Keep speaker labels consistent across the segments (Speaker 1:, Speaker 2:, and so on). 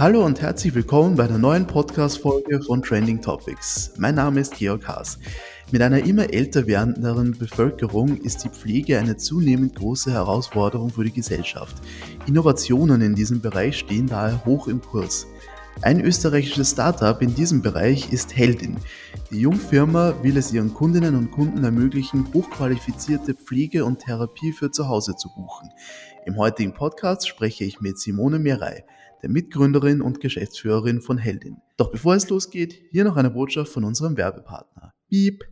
Speaker 1: Hallo und herzlich willkommen bei der neuen Podcast-Folge von Trending Topics. Mein Name ist Georg Haas. Mit einer immer älter werdenden Bevölkerung ist die Pflege eine zunehmend große Herausforderung für die Gesellschaft. Innovationen in diesem Bereich stehen daher hoch im Kurs. Ein österreichisches Startup in diesem Bereich ist Heldin. Die Jungfirma will es ihren Kundinnen und Kunden ermöglichen, hochqualifizierte Pflege und Therapie für zu Hause zu buchen. Im heutigen Podcast spreche ich mit Simone Mirey, der Mitgründerin und Geschäftsführerin von Heldin. Doch bevor es losgeht, hier noch eine Botschaft von unserem Werbepartner. Beep!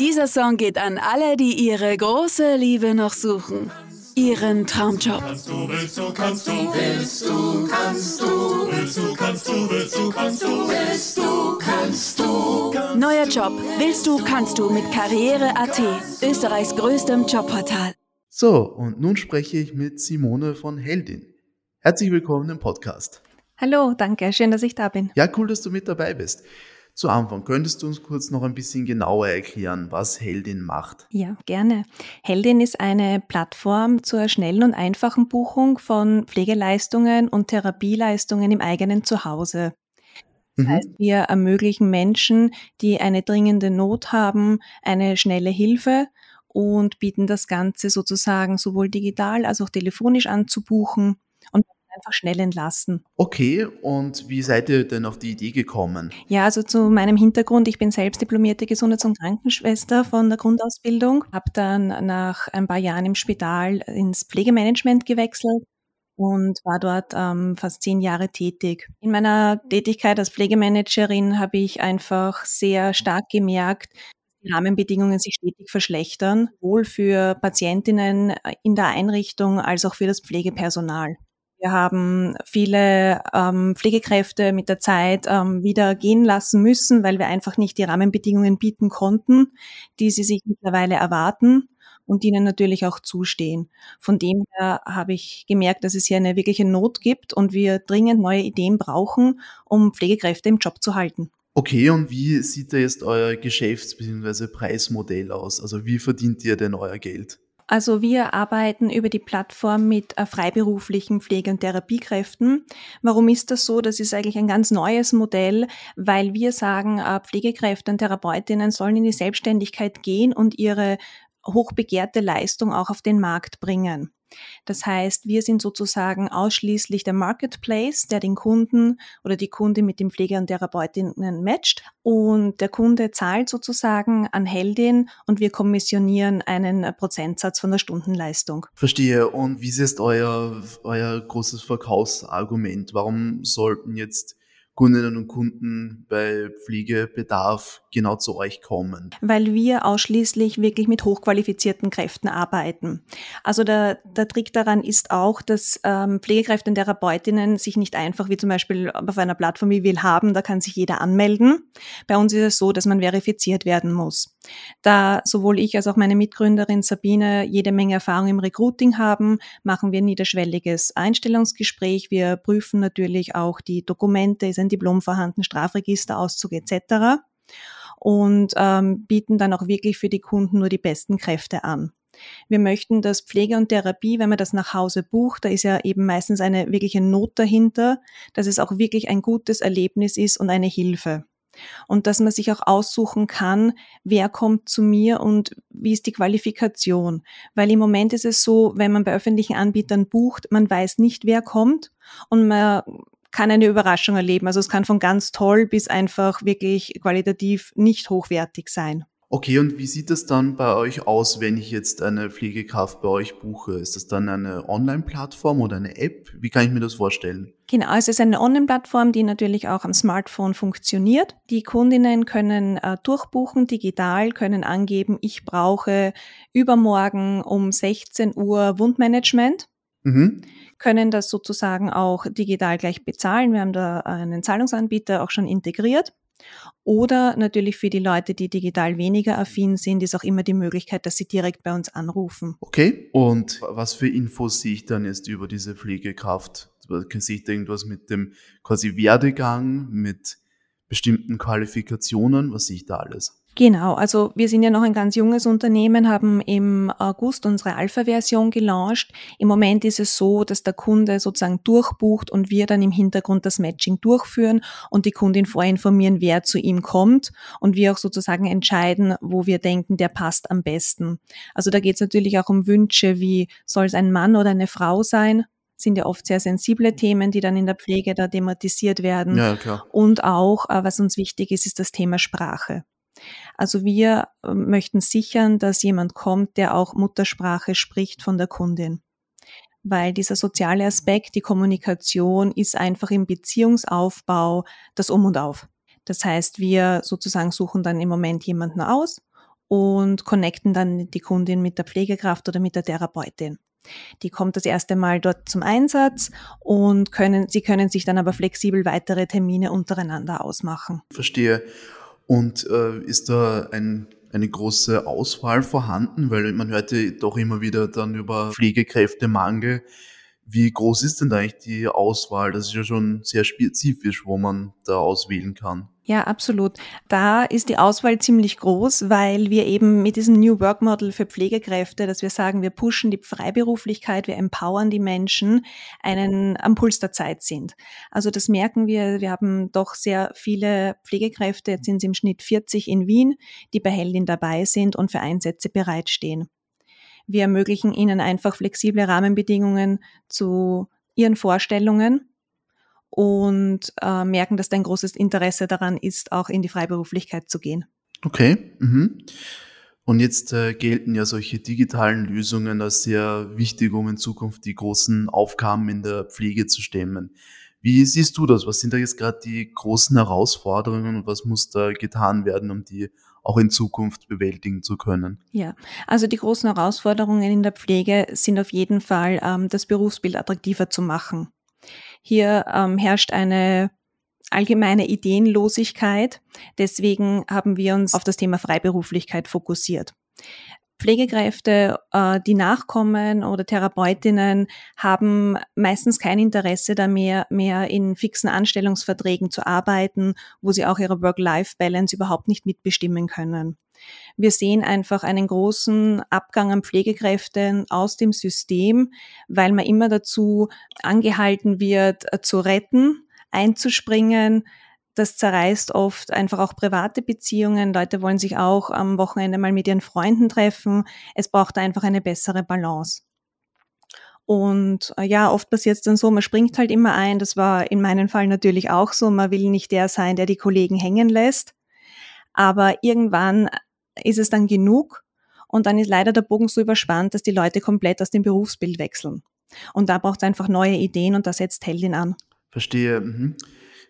Speaker 2: Dieser Song geht an alle, die ihre große Liebe noch suchen. Ihren Traumjob.
Speaker 3: Kannst du, willst du, kannst du, willst du, kannst du, willst du, kannst du, willst du, kannst du, willst du, kannst du.
Speaker 2: Neuer Job. Willst du, kannst du mit Karriere.at, Österreichs größtem Jobportal.
Speaker 1: So, und nun spreche ich mit Simone von Heldin. Herzlich willkommen im Podcast.
Speaker 4: Hallo, danke, schön, dass ich da bin.
Speaker 1: Ja, cool, dass du mit dabei bist. Zu Anfang, könntest du uns kurz noch ein bisschen genauer erklären, was Heldin macht?
Speaker 4: Ja, gerne. Heldin ist eine Plattform zur schnellen und einfachen Buchung von Pflegeleistungen und Therapieleistungen im eigenen Zuhause. Das
Speaker 1: Mhm.
Speaker 4: heißt, wir ermöglichen Menschen, die eine dringende Not haben, eine schnelle Hilfe und bieten das Ganze sozusagen sowohl digital als auch telefonisch anzubuchen einfach schnell entlasten.
Speaker 1: Okay, und wie seid ihr denn auf die Idee gekommen?
Speaker 4: Ja, also zu meinem Hintergrund. Ich bin selbst diplomierte Gesundheits- und Krankenschwester von der Grundausbildung, habe dann nach ein paar Jahren im Spital ins Pflegemanagement gewechselt und war dort ähm, fast zehn Jahre tätig. In meiner Tätigkeit als Pflegemanagerin habe ich einfach sehr stark gemerkt, die Rahmenbedingungen sich stetig verschlechtern, sowohl für Patientinnen in der Einrichtung als auch für das Pflegepersonal. Wir haben viele ähm, Pflegekräfte mit der Zeit ähm, wieder gehen lassen müssen, weil wir einfach nicht die Rahmenbedingungen bieten konnten, die sie sich mittlerweile erwarten und ihnen natürlich auch zustehen. Von dem her habe ich gemerkt, dass es hier eine wirkliche Not gibt und wir dringend neue Ideen brauchen, um Pflegekräfte im Job zu halten.
Speaker 1: Okay, und wie sieht da jetzt euer Geschäfts- bzw. Preismodell aus? Also wie verdient ihr denn euer Geld?
Speaker 4: Also wir arbeiten über die Plattform mit äh, freiberuflichen Pflege- und Therapiekräften. Warum ist das so? Das ist eigentlich ein ganz neues Modell, weil wir sagen, äh, Pflegekräfte und Therapeutinnen sollen in die Selbstständigkeit gehen und ihre hochbegehrte Leistung auch auf den Markt bringen. Das heißt, wir sind sozusagen ausschließlich der Marketplace, der den Kunden oder die Kundin mit dem Pfleger und Therapeutinnen matcht. Und der Kunde zahlt sozusagen an Heldin und wir kommissionieren einen Prozentsatz von der Stundenleistung.
Speaker 1: Verstehe. Und wie ist euer, euer großes Verkaufsargument? Warum sollten jetzt Kundinnen und Kunden bei Pflegebedarf genau zu euch kommen?
Speaker 4: weil wir ausschließlich wirklich mit hochqualifizierten Kräften arbeiten. Also der, der Trick daran ist auch, dass ähm, Pflegekräfte und Therapeutinnen sich nicht einfach wie zum Beispiel auf einer Plattform wie wir haben, da kann sich jeder anmelden. Bei uns ist es so, dass man verifiziert werden muss. Da sowohl ich als auch meine Mitgründerin Sabine jede Menge Erfahrung im Recruiting haben, machen wir ein niederschwelliges Einstellungsgespräch. Wir prüfen natürlich auch die Dokumente, ist ein Diplom vorhanden, Strafregisterauszug etc und ähm, bieten dann auch wirklich für die Kunden nur die besten Kräfte an. Wir möchten, dass Pflege und Therapie, wenn man das nach Hause bucht, da ist ja eben meistens eine wirkliche Not dahinter, dass es auch wirklich ein gutes Erlebnis ist und eine Hilfe. Und dass man sich auch aussuchen kann, wer kommt zu mir und wie ist die Qualifikation. Weil im Moment ist es so, wenn man bei öffentlichen Anbietern bucht, man weiß nicht, wer kommt und man kann eine Überraschung erleben. Also es kann von ganz toll bis einfach wirklich qualitativ nicht hochwertig sein.
Speaker 1: Okay, und wie sieht es dann bei euch aus, wenn ich jetzt eine Pflegekraft bei euch buche? Ist das dann eine Online-Plattform oder eine App? Wie kann ich mir das vorstellen?
Speaker 4: Genau, es ist eine Online-Plattform, die natürlich auch am Smartphone funktioniert. Die Kundinnen können äh, durchbuchen digital, können angeben, ich brauche übermorgen um 16 Uhr Wundmanagement.
Speaker 1: Mhm.
Speaker 4: können das sozusagen auch digital gleich bezahlen. Wir haben da einen Zahlungsanbieter auch schon integriert. Oder natürlich für die Leute, die digital weniger affin sind, ist auch immer die Möglichkeit, dass sie direkt bei uns anrufen.
Speaker 1: Okay, und was für Infos sehe ich dann jetzt über diese Pflegekraft? Sehe ich da irgendwas mit dem quasi Werdegang, mit bestimmten Qualifikationen? Was sehe ich da alles?
Speaker 4: Genau, also wir sind ja noch ein ganz junges Unternehmen, haben im August unsere Alpha-Version gelauncht. Im Moment ist es so, dass der Kunde sozusagen durchbucht und wir dann im Hintergrund das Matching durchführen und die Kundin vorinformieren, wer zu ihm kommt und wir auch sozusagen entscheiden, wo wir denken, der passt am besten. Also da geht es natürlich auch um Wünsche, wie soll es ein Mann oder eine Frau sein? sind ja oft sehr sensible Themen, die dann in der Pflege da thematisiert werden.
Speaker 1: Ja, klar.
Speaker 4: Und auch, äh, was uns wichtig ist, ist das Thema Sprache. Also wir äh, möchten sichern, dass jemand kommt, der auch Muttersprache spricht von der Kundin. Weil dieser soziale Aspekt, die Kommunikation ist einfach im Beziehungsaufbau das Um und Auf. Das heißt, wir sozusagen suchen dann im Moment jemanden aus und connecten dann die Kundin mit der Pflegekraft oder mit der Therapeutin. Die kommt das erste Mal dort zum Einsatz und können, sie können sich dann aber flexibel weitere Termine untereinander ausmachen.
Speaker 1: Verstehe. Und äh, ist da ein, eine große Auswahl vorhanden? Weil man hört ja doch immer wieder dann über Pflegekräftemangel. Wie groß ist denn da eigentlich die Auswahl? Das ist ja schon sehr spezifisch, wo man da auswählen kann.
Speaker 4: Ja, absolut. Da ist die Auswahl ziemlich groß, weil wir eben mit diesem New Work Model für Pflegekräfte, dass wir sagen, wir pushen die Freiberuflichkeit, wir empowern die Menschen, einen am Puls der Zeit sind. Also das merken wir. Wir haben doch sehr viele Pflegekräfte, jetzt sind es im Schnitt 40 in Wien, die bei Heldin dabei sind und für Einsätze bereitstehen. Wir ermöglichen ihnen einfach flexible Rahmenbedingungen zu ihren Vorstellungen und äh, merken, dass da ein großes Interesse daran ist, auch in die Freiberuflichkeit zu gehen.
Speaker 1: Okay. Mhm. Und jetzt äh, gelten ja solche digitalen Lösungen als sehr wichtig, um in Zukunft die großen Aufgaben in der Pflege zu stemmen. Wie siehst du das? Was sind da jetzt gerade die großen Herausforderungen und was muss da getan werden, um die auch in Zukunft bewältigen zu können?
Speaker 4: Ja, also die großen Herausforderungen in der Pflege sind auf jeden Fall, ähm, das Berufsbild attraktiver zu machen. Hier ähm, herrscht eine allgemeine Ideenlosigkeit. Deswegen haben wir uns auf das Thema Freiberuflichkeit fokussiert. Pflegekräfte, äh, die nachkommen oder Therapeutinnen haben meistens kein Interesse da mehr, mehr in fixen Anstellungsverträgen zu arbeiten, wo sie auch ihre Work-Life-Balance überhaupt nicht mitbestimmen können. Wir sehen einfach einen großen Abgang an Pflegekräften aus dem System, weil man immer dazu angehalten wird, äh, zu retten, einzuspringen. Das zerreißt oft einfach auch private Beziehungen. Leute wollen sich auch am Wochenende mal mit ihren Freunden treffen. Es braucht einfach eine bessere Balance. Und äh, ja, oft passiert es dann so, man springt halt immer ein. Das war in meinem Fall natürlich auch so. Man will nicht der sein, der die Kollegen hängen lässt. Aber irgendwann ist es dann genug und dann ist leider der Bogen so überspannt, dass die Leute komplett aus dem Berufsbild wechseln. Und da braucht es einfach neue Ideen und da setzt Heldin an.
Speaker 1: Verstehe. Mhm.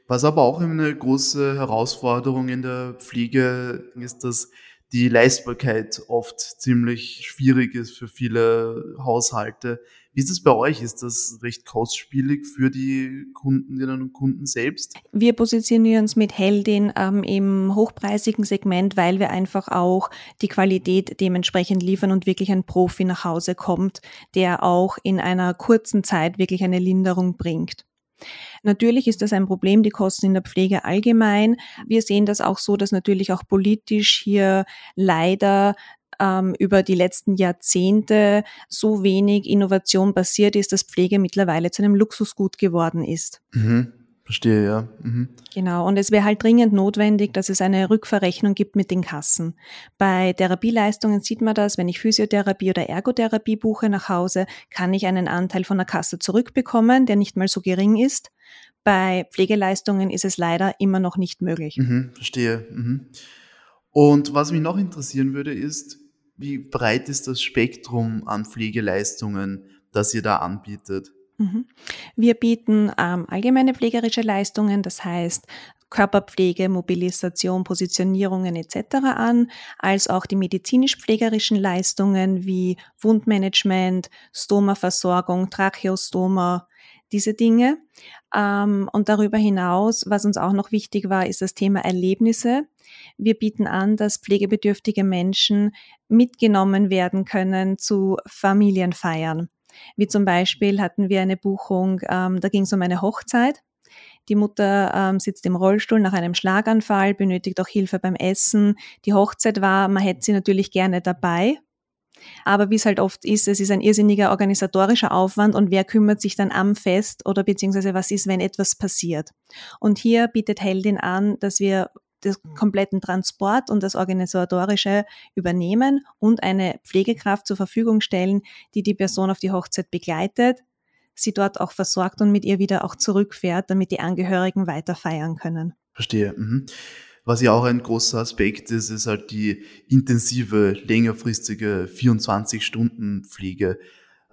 Speaker 1: Was aber auch eine große Herausforderung in der Pflege ist, dass die Leistbarkeit oft ziemlich schwierig ist für viele Haushalte. Wie ist es bei euch? Ist das recht kostspielig für die Kundinnen und Kunden selbst?
Speaker 4: Wir positionieren uns mit Heldin ähm, im hochpreisigen Segment, weil wir einfach auch die Qualität dementsprechend liefern und wirklich ein Profi nach Hause kommt, der auch in einer kurzen Zeit wirklich eine Linderung bringt. Natürlich ist das ein Problem, die Kosten in der Pflege allgemein. Wir sehen das auch so, dass natürlich auch politisch hier leider ähm, über die letzten Jahrzehnte so wenig Innovation passiert ist, dass Pflege mittlerweile zu einem Luxusgut geworden ist.
Speaker 1: Mhm. Verstehe, ja. Mhm.
Speaker 4: Genau. Und es wäre halt dringend notwendig, dass es eine Rückverrechnung gibt mit den Kassen. Bei Therapieleistungen sieht man das, wenn ich Physiotherapie oder Ergotherapie buche nach Hause, kann ich einen Anteil von der Kasse zurückbekommen, der nicht mal so gering ist. Bei Pflegeleistungen ist es leider immer noch nicht möglich.
Speaker 1: Mhm, verstehe. Mhm. Und was mich noch interessieren würde, ist, wie breit ist das Spektrum an Pflegeleistungen, das ihr da anbietet?
Speaker 4: Mhm. Wir bieten ähm, allgemeine pflegerische Leistungen, das heißt Körperpflege, Mobilisation, Positionierungen etc. an, als auch die medizinisch-pflegerischen Leistungen wie Wundmanagement, Stomaversorgung, Tracheostoma, diese Dinge. Ähm, und darüber hinaus, was uns auch noch wichtig war, ist das Thema Erlebnisse. Wir bieten an, dass pflegebedürftige Menschen mitgenommen werden können zu Familienfeiern. Wie zum Beispiel hatten wir eine Buchung, ähm, da ging es um eine Hochzeit. Die Mutter ähm, sitzt im Rollstuhl nach einem Schlaganfall, benötigt auch Hilfe beim Essen. Die Hochzeit war, man hätte sie natürlich gerne dabei. Aber wie es halt oft ist, es ist ein irrsinniger organisatorischer Aufwand und wer kümmert sich dann am Fest oder beziehungsweise was ist, wenn etwas passiert. Und hier bietet Heldin an, dass wir den kompletten Transport und das Organisatorische übernehmen und eine Pflegekraft zur Verfügung stellen, die die Person auf die Hochzeit begleitet, sie dort auch versorgt und mit ihr wieder auch zurückfährt, damit die Angehörigen weiter feiern können.
Speaker 1: Verstehe. Mhm. Was ja auch ein großer Aspekt ist, ist halt die intensive, längerfristige 24-Stunden-Pflege.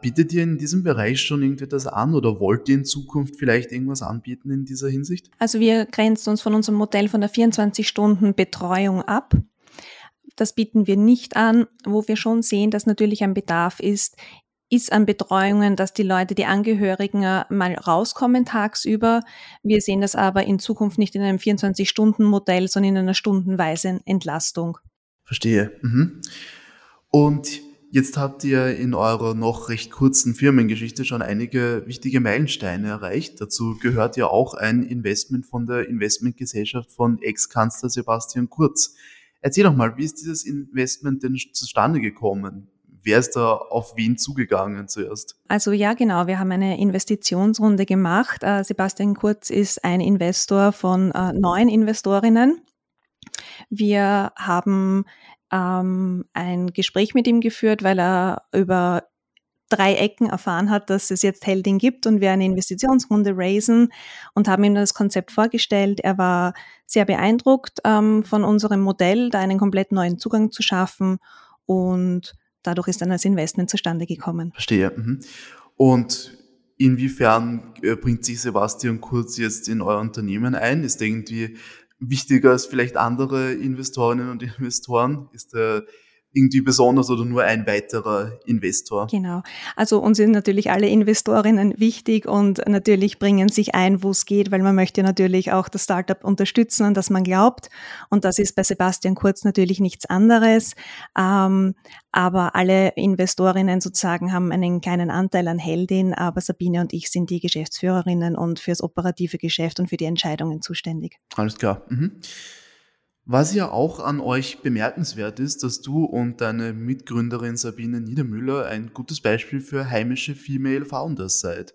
Speaker 1: Bietet ihr in diesem Bereich schon irgendwie das an oder wollt ihr in Zukunft vielleicht irgendwas anbieten in dieser Hinsicht?
Speaker 4: Also wir grenzen uns von unserem Modell von der 24-Stunden-Betreuung ab. Das bieten wir nicht an, wo wir schon sehen, dass natürlich ein Bedarf ist, ist an Betreuungen, dass die Leute, die Angehörigen mal rauskommen tagsüber. Wir sehen das aber in Zukunft nicht in einem 24-Stunden-Modell, sondern in einer stundenweisen Entlastung.
Speaker 1: Verstehe. Mhm. Und Jetzt habt ihr in eurer noch recht kurzen Firmengeschichte schon einige wichtige Meilensteine erreicht. Dazu gehört ja auch ein Investment von der Investmentgesellschaft von Ex-Kanzler Sebastian Kurz. Erzähl doch mal, wie ist dieses Investment denn zustande gekommen? Wer ist da auf wen zugegangen zuerst?
Speaker 4: Also ja, genau. Wir haben eine Investitionsrunde gemacht. Äh, Sebastian Kurz ist ein Investor von äh, neun Investorinnen. Wir haben ähm, ein Gespräch mit ihm geführt, weil er über drei Ecken erfahren hat, dass es jetzt Helding gibt und wir eine Investitionsrunde raisen und haben ihm das Konzept vorgestellt. Er war sehr beeindruckt ähm, von unserem Modell, da einen komplett neuen Zugang zu schaffen und dadurch ist dann das Investment zustande gekommen.
Speaker 1: Verstehe. Mhm. Und inwiefern äh, bringt sich Sebastian Kurz jetzt in euer Unternehmen ein? Ist irgendwie wichtiger als vielleicht andere Investorinnen und Investoren? Ist der irgendwie besonders oder nur ein weiterer Investor?
Speaker 4: Genau. Also uns sind natürlich alle Investorinnen wichtig und natürlich bringen sich ein, wo es geht, weil man möchte natürlich auch das Startup unterstützen, an das man glaubt. Und das ist bei Sebastian Kurz natürlich nichts anderes. Ähm, aber alle Investorinnen sozusagen haben einen kleinen Anteil an Heldin, aber Sabine und ich sind die Geschäftsführerinnen und fürs operative Geschäft und für die Entscheidungen zuständig.
Speaker 1: Alles klar. Mhm. Was ja auch an euch bemerkenswert ist, dass du und deine Mitgründerin Sabine Niedermüller ein gutes Beispiel für heimische Female Founders seid.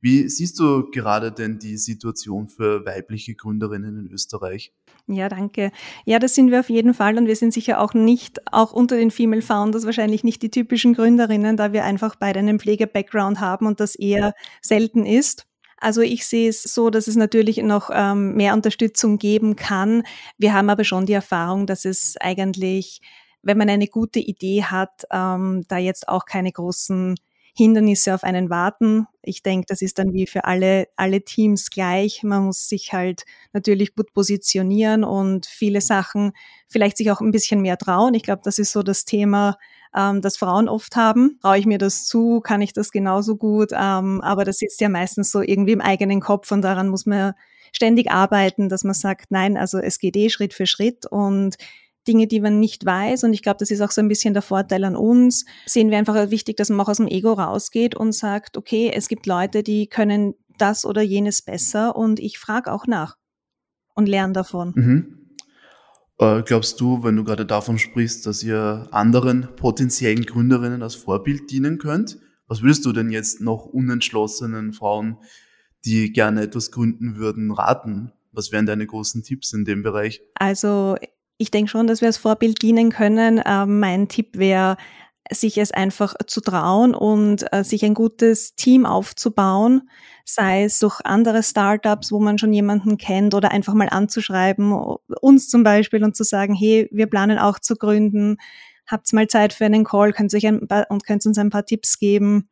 Speaker 1: Wie siehst du gerade denn die Situation für weibliche Gründerinnen in Österreich?
Speaker 4: Ja, danke. Ja, das sind wir auf jeden Fall und wir sind sicher auch nicht, auch unter den Female Founders wahrscheinlich nicht die typischen Gründerinnen, da wir einfach beide einen Pflege-Background haben und das eher selten ist. Also ich sehe es so, dass es natürlich noch ähm, mehr Unterstützung geben kann. Wir haben aber schon die Erfahrung, dass es eigentlich, wenn man eine gute Idee hat, ähm, da jetzt auch keine großen Hindernisse auf einen warten. Ich denke, das ist dann wie für alle, alle Teams gleich. Man muss sich halt natürlich gut positionieren und viele Sachen vielleicht sich auch ein bisschen mehr trauen. Ich glaube, das ist so das Thema, ähm, das Frauen oft haben. Traue ich mir das zu? Kann ich das genauso gut? Ähm, aber das sitzt ja meistens so irgendwie im eigenen Kopf und daran muss man ständig arbeiten, dass man sagt, nein, also es geht eh Schritt für Schritt und Dinge, die man nicht weiß. Und ich glaube, das ist auch so ein bisschen der Vorteil an uns. Sehen wir einfach wichtig, dass man auch aus dem Ego rausgeht und sagt, okay, es gibt Leute, die können das oder jenes besser und ich frage auch nach und lerne davon.
Speaker 1: Mhm. Äh, glaubst du, wenn du gerade davon sprichst, dass ihr anderen potenziellen Gründerinnen als Vorbild dienen könnt? Was würdest du denn jetzt noch unentschlossenen Frauen, die gerne etwas gründen würden, raten? Was wären deine großen Tipps in dem Bereich?
Speaker 4: Also ich denke schon, dass wir als Vorbild dienen können. Ähm, mein Tipp wäre, sich es einfach zu trauen und äh, sich ein gutes Team aufzubauen, sei es durch andere Startups, wo man schon jemanden kennt oder einfach mal anzuschreiben, uns zum Beispiel und zu sagen, hey, wir planen auch zu gründen, habt mal Zeit für einen Call, könnt euch ein paar, und könnt uns ein paar Tipps geben.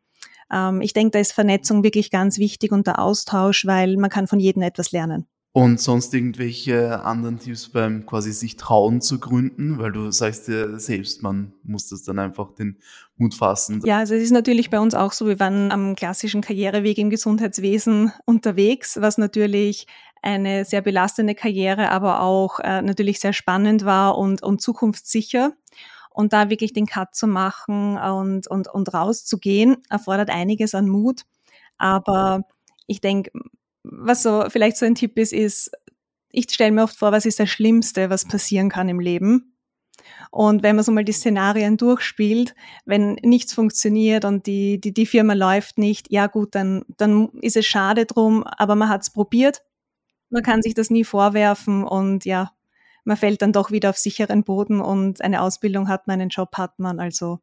Speaker 4: Ähm, ich denke, da ist Vernetzung wirklich ganz wichtig und der Austausch, weil man kann von jedem etwas lernen.
Speaker 1: Und sonst irgendwelche anderen Tipps beim quasi sich trauen zu gründen, weil du sagst ja selbst, man muss das dann einfach den Mut fassen.
Speaker 4: Ja, also es ist natürlich bei uns auch so, wir waren am klassischen Karriereweg im Gesundheitswesen unterwegs, was natürlich eine sehr belastende Karriere, aber auch äh, natürlich sehr spannend war und, und zukunftssicher. Und da wirklich den Cut zu machen und, und, und rauszugehen, erfordert einiges an Mut. Aber ich denke, was so vielleicht so ein Tipp ist, ist, ich stelle mir oft vor, was ist das Schlimmste, was passieren kann im Leben. Und wenn man so mal die Szenarien durchspielt, wenn nichts funktioniert und die, die, die Firma läuft nicht, ja gut, dann, dann ist es schade drum, aber man hat es probiert. Man kann sich das nie vorwerfen und ja, man fällt dann doch wieder auf sicheren Boden und eine Ausbildung hat man, einen Job hat man. Also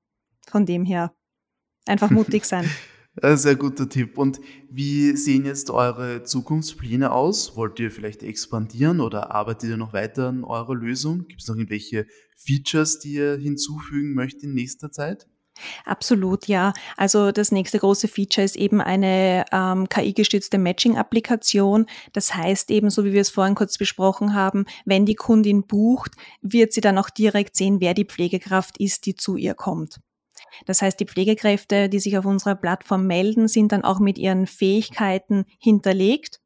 Speaker 4: von dem her einfach mutig sein.
Speaker 1: Sehr guter Tipp. Und wie sehen jetzt eure Zukunftspläne aus? Wollt ihr vielleicht expandieren oder arbeitet ihr noch weiter an eurer Lösung? Gibt es noch irgendwelche Features, die ihr hinzufügen möchtet in nächster Zeit?
Speaker 4: Absolut, ja. Also das nächste große Feature ist eben eine ähm, KI-gestützte Matching-Applikation. Das heißt eben, so wie wir es vorhin kurz besprochen haben, wenn die Kundin bucht, wird sie dann auch direkt sehen, wer die Pflegekraft ist, die zu ihr kommt. Das heißt, die Pflegekräfte, die sich auf unserer Plattform melden, sind dann auch mit ihren Fähigkeiten hinterlegt.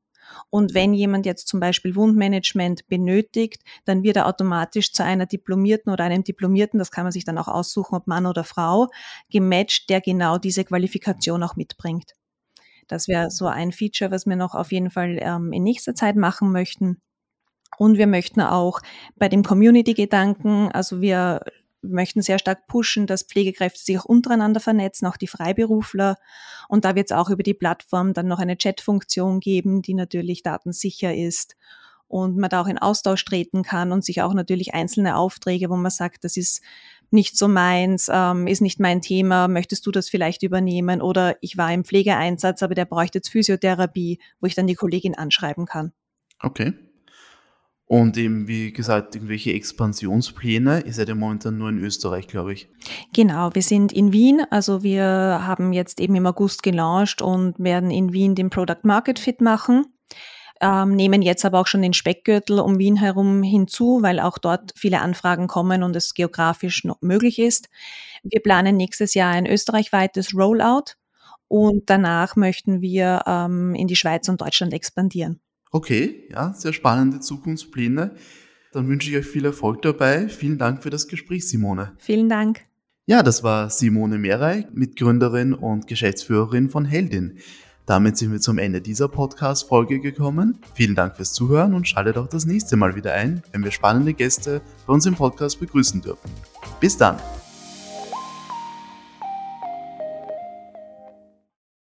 Speaker 4: Und wenn jemand jetzt zum Beispiel Wundmanagement benötigt, dann wird er automatisch zu einer Diplomierten oder einem Diplomierten, das kann man sich dann auch aussuchen, ob Mann oder Frau, gematcht, der genau diese Qualifikation auch mitbringt. Das wäre so ein Feature, was wir noch auf jeden Fall ähm, in nächster Zeit machen möchten. Und wir möchten auch bei dem Community-Gedanken, also wir möchten sehr stark pushen, dass Pflegekräfte sich auch untereinander vernetzen, auch die Freiberufler. Und da wird es auch über die Plattform dann noch eine Chat-Funktion geben, die natürlich datensicher ist und man da auch in Austausch treten kann und sich auch natürlich einzelne Aufträge, wo man sagt, das ist nicht so meins, ähm, ist nicht mein Thema, möchtest du das vielleicht übernehmen? Oder ich war im Pflegeeinsatz, aber der bräuchte jetzt Physiotherapie, wo ich dann die Kollegin anschreiben kann.
Speaker 1: Okay. Und eben, wie gesagt, irgendwelche Expansionspläne. Ihr seid ja momentan nur in Österreich, glaube ich.
Speaker 4: Genau, wir sind in Wien. Also wir haben jetzt eben im August gelauncht und werden in Wien den Product Market Fit machen. Ähm, nehmen jetzt aber auch schon den Speckgürtel um Wien herum hinzu, weil auch dort viele Anfragen kommen und es geografisch möglich ist. Wir planen nächstes Jahr ein österreichweites Rollout und danach möchten wir ähm, in die Schweiz und Deutschland expandieren.
Speaker 1: Okay, ja, sehr spannende Zukunftspläne. Dann wünsche ich euch viel Erfolg dabei. Vielen Dank für das Gespräch, Simone.
Speaker 4: Vielen Dank.
Speaker 1: Ja, das war Simone Merey, Mitgründerin und Geschäftsführerin von Heldin. Damit sind wir zum Ende dieser Podcast-Folge gekommen. Vielen Dank fürs Zuhören und schaltet auch das nächste Mal wieder ein, wenn wir spannende Gäste bei uns im Podcast begrüßen dürfen. Bis dann!